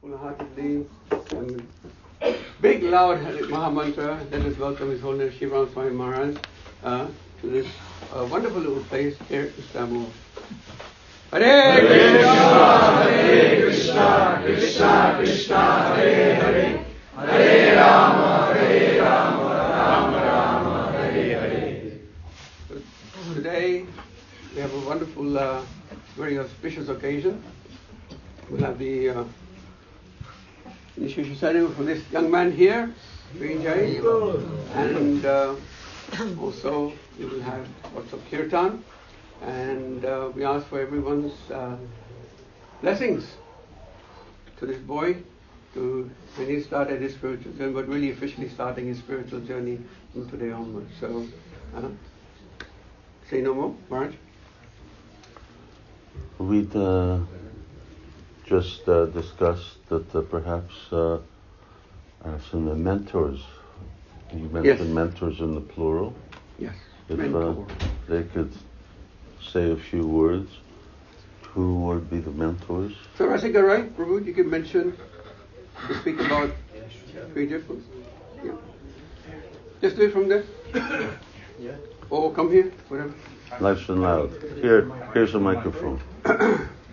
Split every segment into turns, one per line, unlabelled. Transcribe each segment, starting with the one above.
full-heartedly and big loud Maha Mantra. Let us welcome His Holiness Sivarama Swami Maharaj uh, to this uh, wonderful little place here in Istanbul. Hare Krishna, Hare Krishna, Krishna Krishna, Hare Hare, Hare Rama, Hare Rama, Rama Rama, Hare Hare. Today we have a wonderful, uh, very auspicious occasion. We'll have the uh, initiation ceremony for this young man here, Vijay, and uh, also we will have lots of kirtan, and uh, we ask for everyone's uh, blessings to this boy to when he started his spiritual journey, but really officially starting his spiritual journey from today onwards. So, uh, say no more, Maharaj.
We'd uh, just uh, discussed that uh, perhaps uh, some the mentors, you mentioned
Yes.
mentors in the plural,
Yes.
if uh,
mentor.
they could say a few words, who would be the mentors?
So Rasika, right? Prabhu, you can mention to speak about three different. Yeah. Just do it from there.
Yeah.
Or come here, whatever.
Nice and loud. Here, here's a microphone.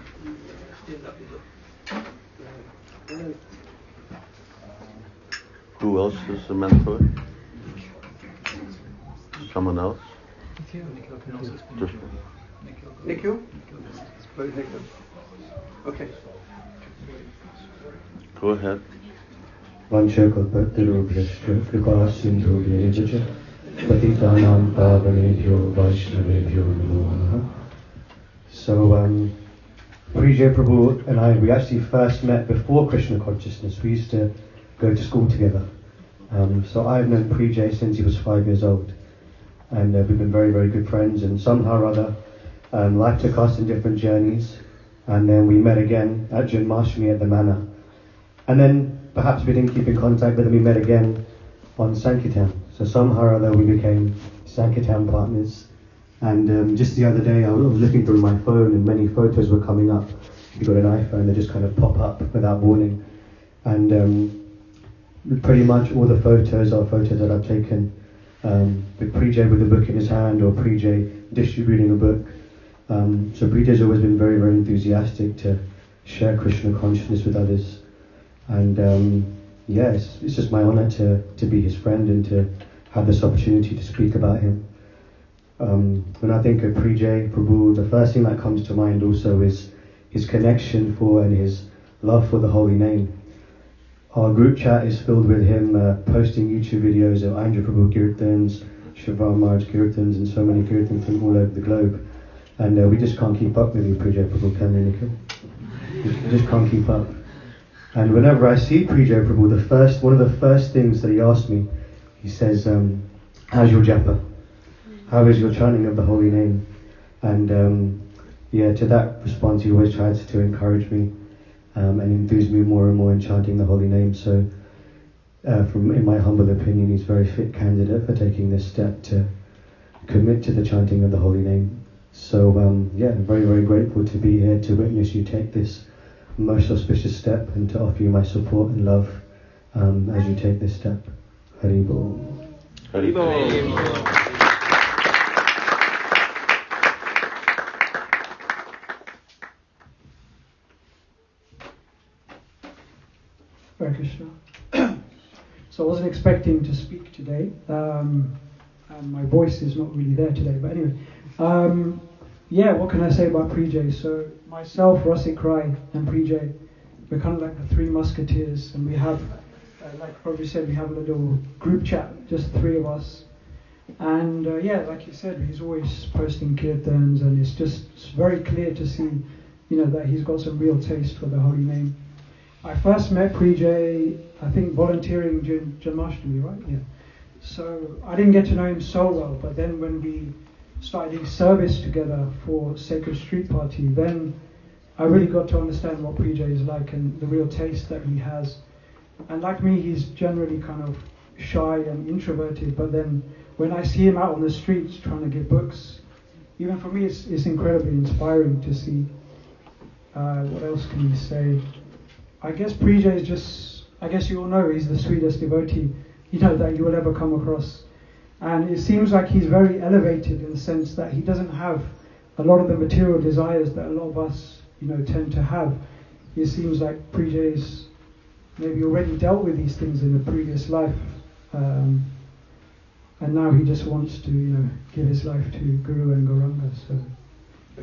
Who else is a mentor? Someone else? Just
Nikhil? Where is Nikhil? Okay.
go ahead.
वंशकल्पतरुभ्यश्च कृपासिन्धुभ्येव च पतितानां पावनेभ्यो वैष्णवेभ्यो नमो नमः So, um, Prijay Prabhu and I, we actually first met before Krishna consciousness. We used to go to school together. Um, so I've known Prijay since he was five years old. And uh, we've been very, very good friends. And somehow or other, um, life took us in different journeys. And then we met again at Janmashtami at the manor. And then perhaps we didn't keep in contact, but then we met again on Sankirtan. So somehow or other we became Sankirtan partners. And um, just the other day I was looking through my phone and many photos were coming up. You've got an iPhone, they just kind of pop up without warning. And um, pretty much all the photos are photos that I've taken um, with with a book in his hand or Prijay distributing a book. Um, so Prijay's always been very, very enthusiastic to share Krishna consciousness with others. And um, yeah, it's, just my honor to, to be his friend and to have this opportunity to speak about him. Um, when I think of Prijay Prabhu, the first thing that comes to mind also is his connection for and his love for the holy name. Our group chat is filled with him uh, posting YouTube videos of Aindra Prabhu Kirtans, Sivarama Maharaj Kirtans, and so many Kirtans from all over the globe. And uh, we just can't keep up with you, Prijay Prabhu, we? We just can't keep up. And whenever I see Prijay Prabhu, the first one of the first things that he asks me, he says, um, "How's your japa? How is your chanting of the holy name?" And um, yeah, to that response, he always tries to encourage me um, and enthuse me more and more in chanting the holy name. So, uh, from in my humble opinion, he's a very fit candidate for taking this step to commit to the chanting of the holy name. So um, yeah, very very grateful to be here to witness you take this most auspicious step and to offer you my support and love um, as you take this step. Haribol.
Krishna. so I wasn't expecting to speak today, um, and my voice is not really there today. But anyway, um, yeah, what can I say about Prijay? So myself, Rasik Rai, and Prijay, we're kind of like the three musketeers, and we have, uh, like probably said, we have a little group chat, just three of us. And uh, yeah, like you said, he's always posting kirtans, and it's just it's very clear to see, you know, that he's got some real taste for the holy name. I first met Prijay, I think, volunteering during Janmashtami, right? Yeah. So I didn't get to know him so well, but then when we started doing service together for Sacred Street Party, then I really got to understand what Prijay is like and the real taste that he has. And like me, he's generally kind of shy and introverted, but then when I see him out on the streets trying to give books, even for me, it's, it's incredibly inspiring to see. Uh, what else can we say? I guess Prija is just, I guess you all know he's the sweetest devotee, you know, that you will ever come across. And it seems like he's very elevated in the sense that he doesn't have a lot of the material desires that a lot of us, you know, tend to have. It seems like Prija is maybe already dealt with these things in a previous life. Um, and now he just wants to, you know, give his life to Guru and Gauranga. So,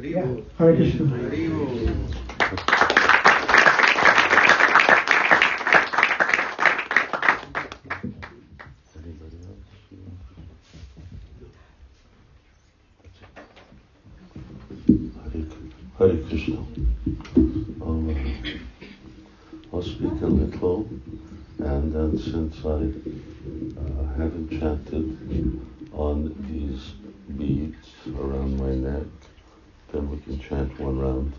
yeah, Hare Krishna.
Anybody else? Hare, Hare Krishna. Um, I'll speak a little, and then since I uh, haven't chanted on these beads around my neck, then we can chant one round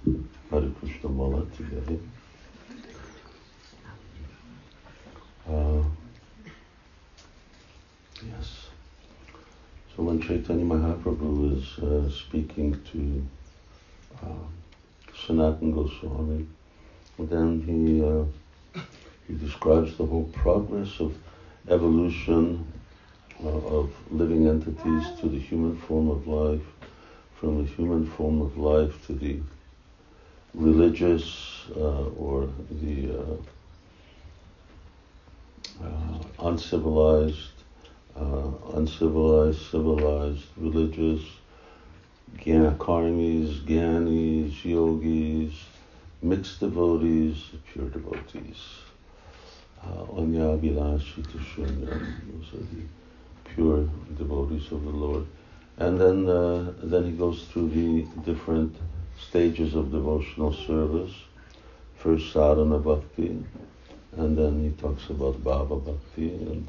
Hare Krishna Mala together. Uh, yes. So when Chaitanya Mahaprabhu is uh, speaking to uh, Sanatana Goswami, then he uh, he describes the whole progress of evolution uh, of living entities to the human form of life, from the human form of life to the religious uh, or the uh, uh, uncivilized, uncivilized, civilized, religious, karmis, gyanis, yogis, mixed devotees, pure devotees. To Shunya, those are the pure devotees of the Lord. And then, uh, then he goes through the different stages of devotional service. First sadhana bhakti, and then he talks about Bhava Bhakti and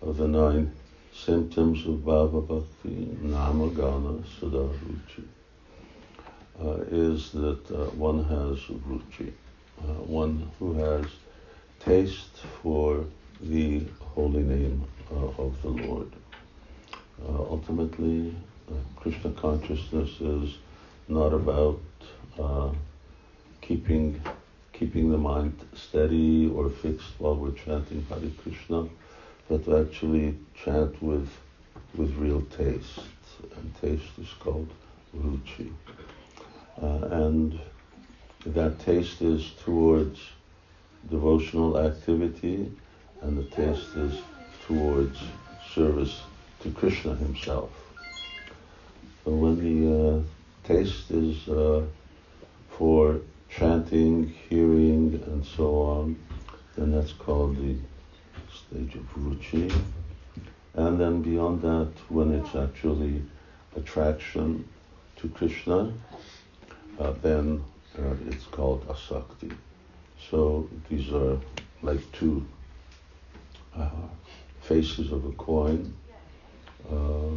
of the nine symptoms of Bhava Bhakti, Nama Gana Sada Ruchi, uh, is that uh, one has Ruchi, uh, one who has taste for the holy name uh, of the Lord. Uh, ultimately, uh, Krishna consciousness is not about keeping keeping the mind steady or fixed while we're chanting Hare Krishna, but to actually chant with with real taste. And taste is called ruchi. Uh, and that taste is towards devotional activity, and the taste is towards service to Krishna himself. So when the uh, taste is uh, for chanting, hearing, and so on, then that's called the stage of ruchi. And then beyond that, when it's actually attraction to Krishna, uh, then uh, it's called asakti. So these are like two uh, faces of a coin. Uh,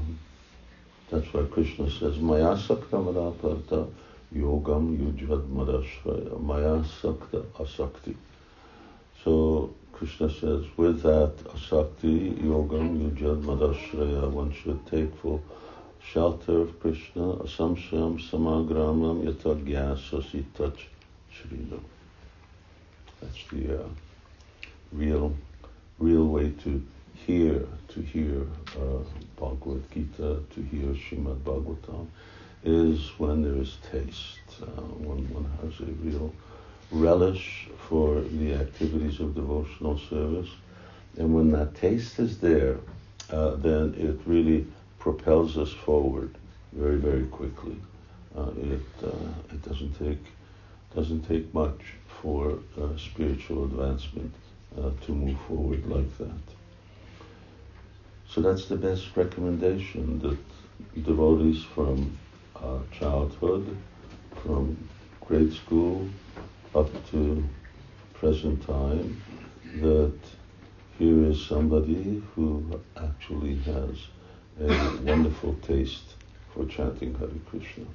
that's why Krishna says, Maya sakta madaparta yogam yujvad madashraya, maya sakta asakti. So Krishna says, with that asakti, yogam yujvad madashraya, one should take for shelter of Krishna, asamsham samagramam yatagyasa touch shridam. That's the uh, real, real way to hear, to hear uh, Bhagavad Gita, to hear Srimad Bhagavatam, is when there is taste, uh, when one has a real relish for the activities of devotional service. And when that taste is there, uh, then it really propels us forward very, very quickly. Uh, it, uh, it doesn't take doesn't take much for uh, spiritual advancement uh, to move forward like that. So that's the best recommendation that devotees from uh, childhood, from grade school up to present time, that here is somebody who actually has a wonderful taste for chanting Hare Krishna.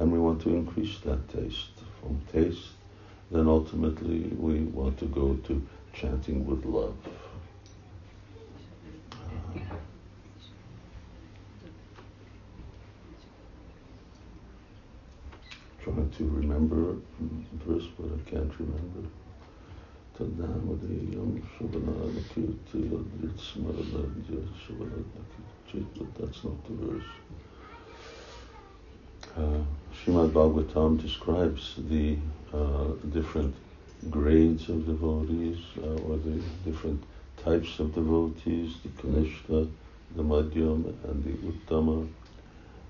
And we want to increase that taste from taste, then ultimately we want to go to chanting with love. Uh, to remember verse, but I can't remember. That's not the verse. Uh, Srimad Bhagavatam describes the uh, different grades of devotees uh, or the different types of devotees, the Kanishta, the Madhyam, and the Uttama,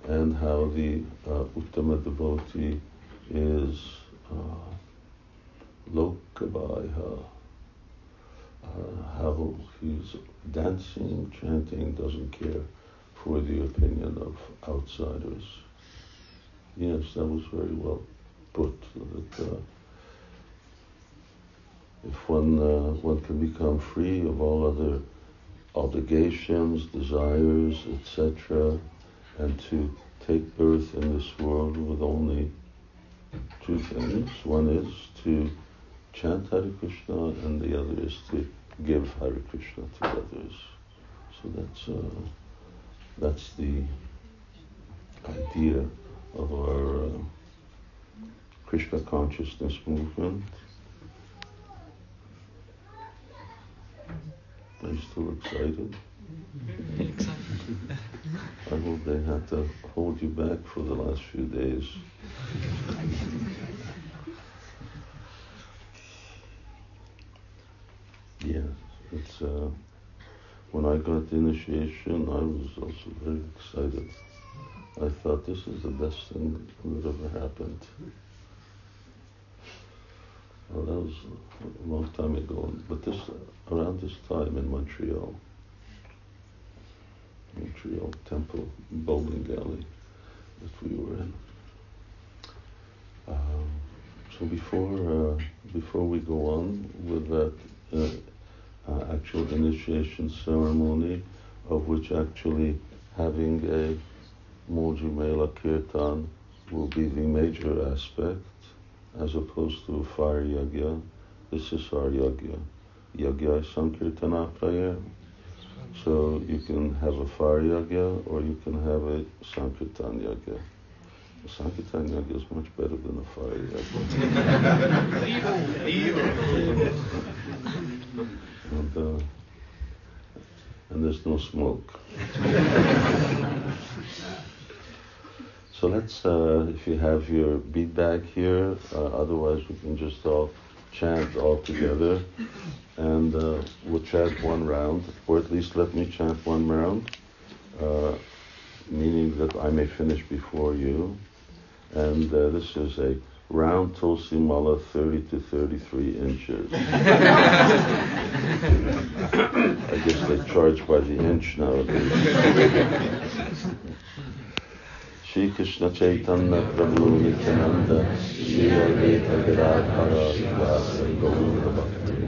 and how the uh, Uttama devotee is uh, uh, how he's dancing, chanting, doesn't care for the opinion of outsiders. Yes, that was very well put. That uh, if one uh, one can become free of all other obligations, desires, etc., and to take birth in this world with only two things. One is to chant Hare Krishna, and the other is to give Hare Krishna to others. So that's uh, that's the idea of our uh, Krishna consciousness movement. Are you still excited? I hope they had to hold you back for the last few days. yeah, it's uh, when I got the initiation, I was also very excited. I thought this is the best thing that ever happened. Well, that was a long time ago, but this around this time in Montreal, Montreal Temple bowling alley that we were in. Um, so before uh, before we go on with that uh, uh, actual initiation ceremony, of which actually having a Moji Mela Kirtan will be the major aspect, as opposed to fire yagya. This is our yagya. Yagya Sankirtana prayer. So you can have a fire yagya or you can have a Sankirtan yagya. A Sankirtan yagya is much better than a fire yagya. and, uh, and there's no smoke. So let's, uh, if you have your bead bag here, uh, otherwise we can just all chant all together. And uh, we'll chant one round, or at least let me chant one round, uh, meaning that I may finish before you. And uh, this is a round Tulsi Mala 30 to 33 inches. I guess they charge by the inch nowadays. Shri Krishna Chaitanya Prabhu Nityananda Shri Advaita Gadadhara Srivasa Gaura Bhakti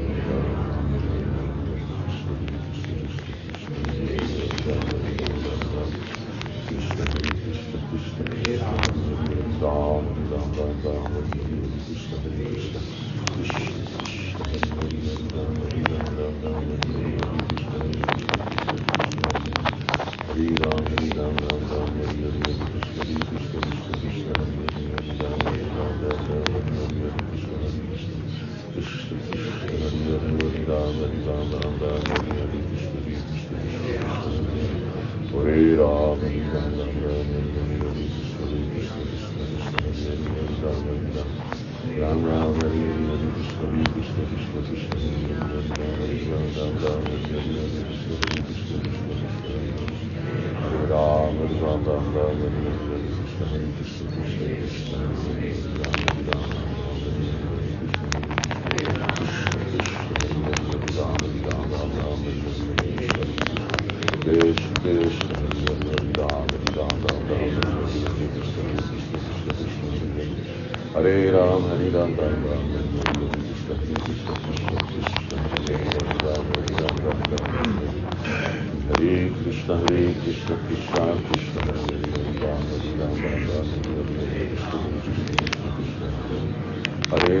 Krishna Krishna Hare Ram Hare Ram Ram Ram Hare Hare Ram Hare Ram Ram Ram Hare Krishna Krishna Krishna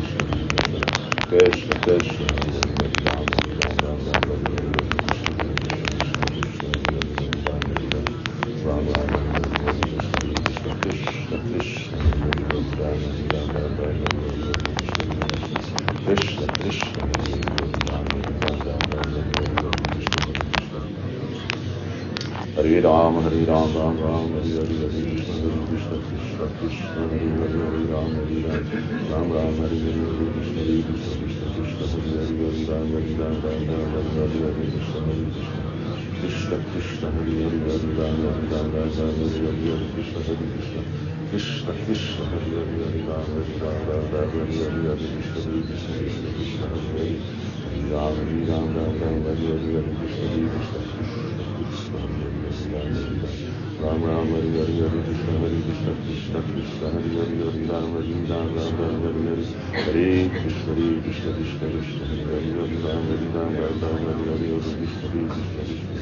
Krishna Krishna Krishna Hare Hare Hare Ram Hare Ram Ram Ram Hare Hare Hare Krishna Hare Krishna Krishna Krishna Hare Hare Hare Ram Hare Ram Ram Ram Hare Hare Hare Krishna Hare Krishna Krishna Krishna Hare Hare Hare Ram Hare Ram Ram Ram Hare Hare Hare Krishna Hare Krishna Krishna Krishna Hare Hare Hare Ram Hare Ram Ram Ram Hare Hare Hare Krishna Hare Krishna Krishna Krishna Hare Hare Ram Hare Ram Ram Ram Hare Hare Hare Krishna Hare Krishna Krishna Krishna Hare Hare Ram Ram Hare Hare Hare Krishna Hare Krishna Krishna Krishna Hare Hare Hare Ram Hare Ram Ram Ram Hare Hare Hare Krishna Hare Krishna Krishna Krishna Hare Hare Hare Ram Hare Ram Ram Ram Hare Hare Hare Krishna Hare Krishna Krishna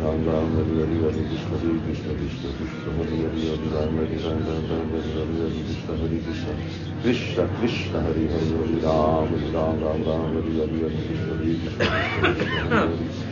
Ram Ram Hare Hare Hare Krishna Hare Krishna Krishna Krishna Hare Hare Hare Ram Hare Ram Ram Ram Hare Hare Hare Krishna Hare Krishna Krishna Krishna Hare Hare Hare Ram Hare Ram Ram Ram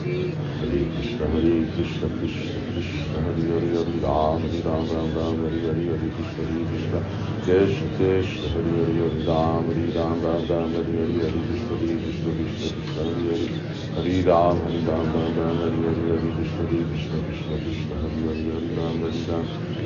Hare Krishna Hare Krishna Krishna Hare Hare Ram Hare Ram Ram Ram Hare Hare Hare Krishna Hare Krishna Krishna Krishna Hare Hare Hare Ram Ram Hare Hare Hare Krishna Hare Krishna Krishna Krishna Hare Hare Hare Krishna Hare Krishna Krishna Krishna Hare Hare Hare Ram Hare Ram Ram Ram Hare Hare Hare Krishna Hare Krishna Krishna Krishna Hare Hare Hare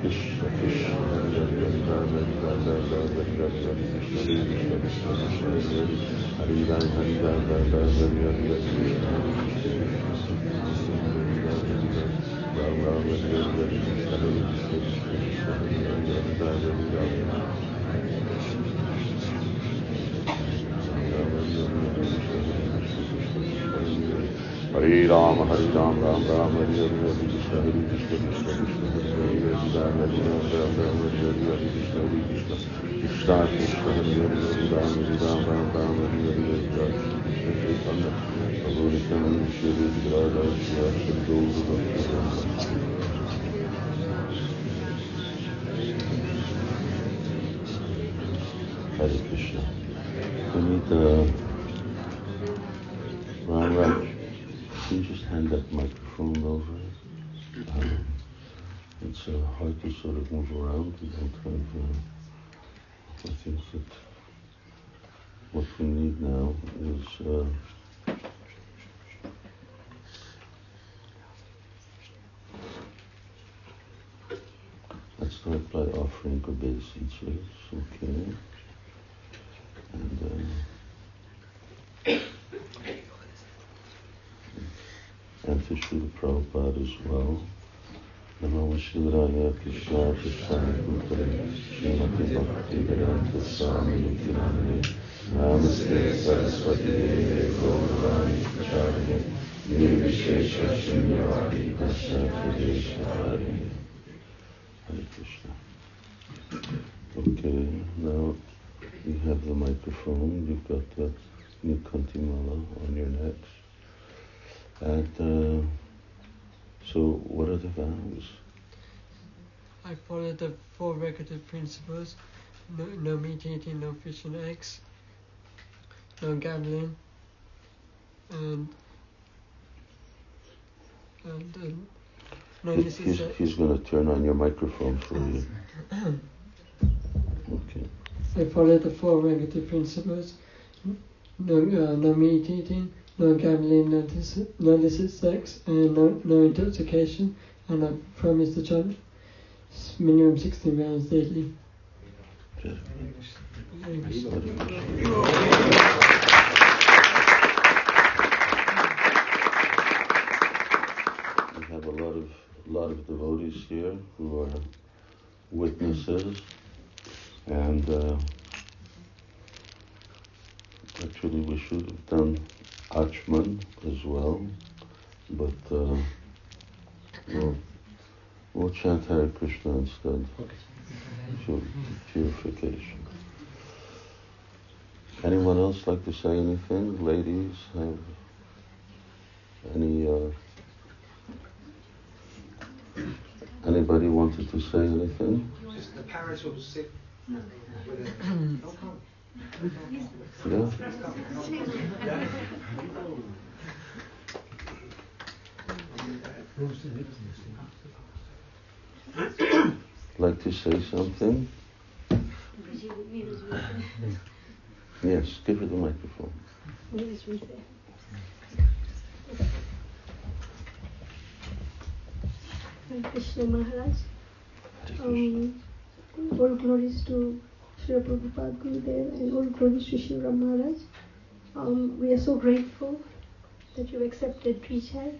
Krishna Krishna Hare Hare Hare Ram Hare Ram Ram Ram Hare Hare Hare Krishna Hare Krishna Krishna Krishna Hare Hare Hare Ram Hare Ram Ram Ram Hare Hare Hare Krishna Hare Krishna Krishna Krishna Hare Hare Hare Ram Hare Ram Ram Ram Hare Hare Hare Krishna Hare Krishna Krishna Krishna Hare Hare Hare Ram Hare Ram Ram Ram Hare Hare Hare Krishna Hare Krishna Krishna Krishna Hare Hare Hare Ram Hare Ram Ram Ram Hare Hare Hare Krishna Hare Krishna Krishna Krishna Hare Hare Hare Ram Hare Ram Ram Ram Hare Hare Hare Krishna Hare Krishna Krishna Krishna Hare Hare Hare Ram Hare Ram Ram Ram Hare Hare Hare Krishna Hare Krishna Krishna Krishna Hare Hare Hare Ram Hare Ram Ram Ram Hare Hare Hare Krishna Hare Krishna Ram Ram Hare Hare Hare Krishna Hare Krishna Krishna Krishna Hare Hare Hare Ram Hare Ram Hare Ram, Hare Ram, Ram Ram, Hare Hare, Hare Krishna, Hare Krishna, Krishna Krishna, Hare Hare, Hare Ram, Hare Ram, Ram Ram, Hare Hare, Hare Krishna, Hare Krishna, Krishna Krishna, Hare Hare, Hare Ram, Hare Ram, Ram Ram, Hare Hare, Hare Krishna, Chaitanya, Prabhu Nityananda, Shri Radha, Shri Ashram, Hare Krishna. We need uh, Ram Raj. Can you just hand that microphone over? Um, it's uh, hard to sort of move around. We don't have. Uh, I think that what we need now is. Uh, let's start by offering obeisance, okay? And, um, and to the Prabhupada as well. Namo Shilraya Krishna Krishna Bhutale Srimati Bhakti Vedanta Swami Nityanande Namaste Saraswati Deve Gauravani Acharya Nirvishesha Shunyavadi Dasha Pradesha Okay, now you have the microphone, you've got the Nikantimala on your neck. And uh, so, what are the vows?
I follow the four regulative principles no, no meat eating, no fish and eggs, no gambling, and and um, no
He- he's, he's going to turn on your microphone for you. Okay.
I follow the four regulative principles no uh, no meat eating, no gambling, no dis- no illicit sex, and no no intoxication, and I promise the s- minimum 16 rounds daily.
We have a lot of lot of devotees here who are witnesses, and uh, actually we should have done Achman as well, but uh, we'll, we'll chant Hare Krishna instead. Pur- Purification. Anyone else like to say anything? Ladies, have any? Uh, anybody wanted to say anything?
Just the parents will sit
Like to say something? Yes, give her the microphone.
Krishna Maharaj. Um, all glories to Srila Prabhupada Gurudev and all glories to Sivarama Maharaj. Um, we are so grateful that you accepted Prijay.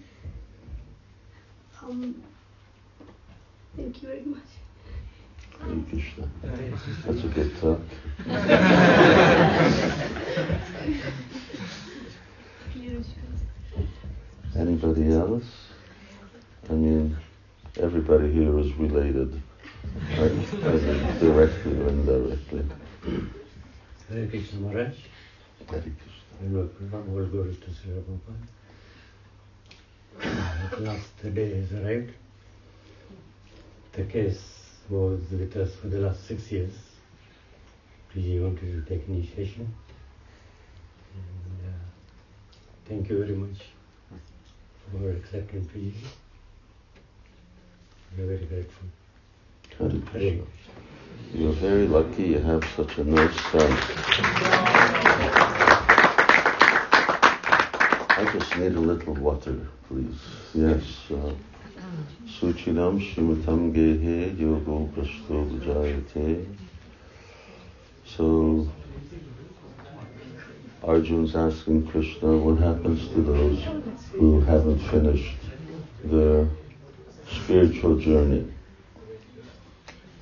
Um, thank you very much.
Hare Krishna. That's a good talk. Anybody else? I mean, everybody here is related, right? Either directly or indirectly.
Hare Krishna Maharaj.
Hare Krishna.
And all glories to Sri Prabhupada. At last the day has arrived. The case was with us for the last six years. PG wanted to take initiation. And uh, thank you very much for accepting PG. We're very grateful.
Hare Krishna. You're very lucky you have such a nice son. I just need a little water, please. Yes. Uh, Shrimatam Gehe Yogo Prashto Vijayate. So, Arjun's asking Krishna what happens to those who haven't finished their spiritual journey.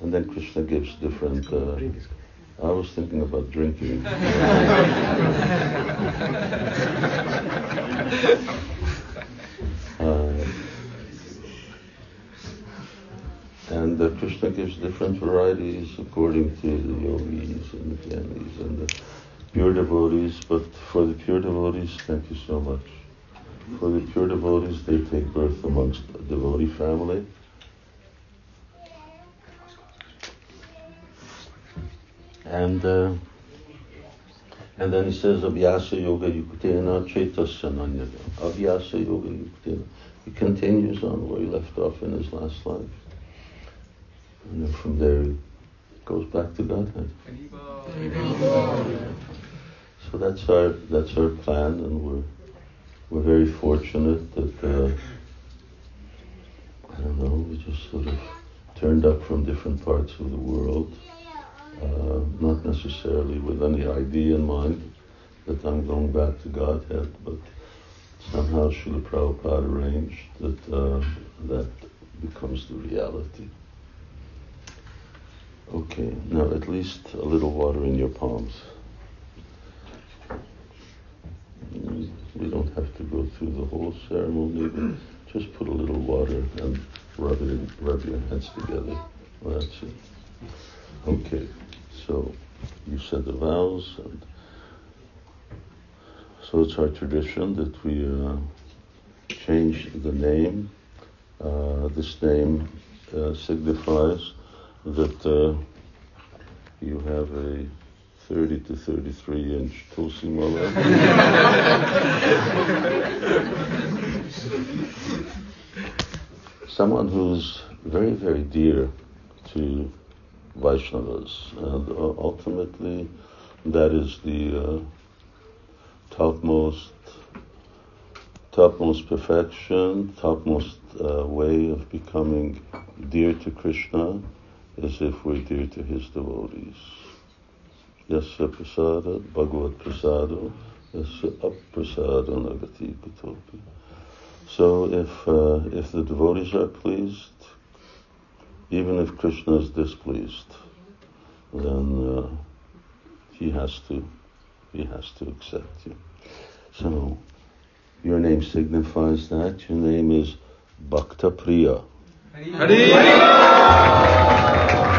And then Krishna gives different. Uh, I was thinking about drinking. Uh, and uh, Krishna gives different varieties according to the yogis and the jnanis and the pure devotees. But for the pure devotees, thank you so much. For the pure devotees, they take birth amongst a devotee family. And uh, and then he says, Abhyasa Yoga Yuktena Chaitasya Nanyada. Abhyasa Yoga Yuktena. He continues on where he left off in his last life. And then from there he goes back to Godhead. So that's our that's our plan, and we're we're very fortunate that uh, I don't know we just sort of turned up from different parts of the world, uh, not necessarily with any idea in mind that I'm going back to Godhead, but somehow Srila Prabhupada arranged that uh, that becomes the reality. Okay, now at least a little water in your palms. We don't have to go through the whole ceremony, but just put a little water and rub it in, rub your hands together. Well, that's it. Okay, so you said the vows, and so it's our tradition that we uh, change the name. Uh, this name uh, signifies that uh, you have a 30 to 33 inch tulsi. Someone who's very, very dear to Vaishnavas, and uh, ultimately that is the uh, topmost topmost perfection, topmost uh, way of becoming dear to Krishna is if we're dear to his devotees. Yasya prasada, bhagavad prasada, yasya aprasada nagati kutopi. So if uh, if the devotees are pleased, even if Krishna is displeased, then uh, he has to he has to accept you. So your name signifies that. Your name is Bhakta Priya. Is that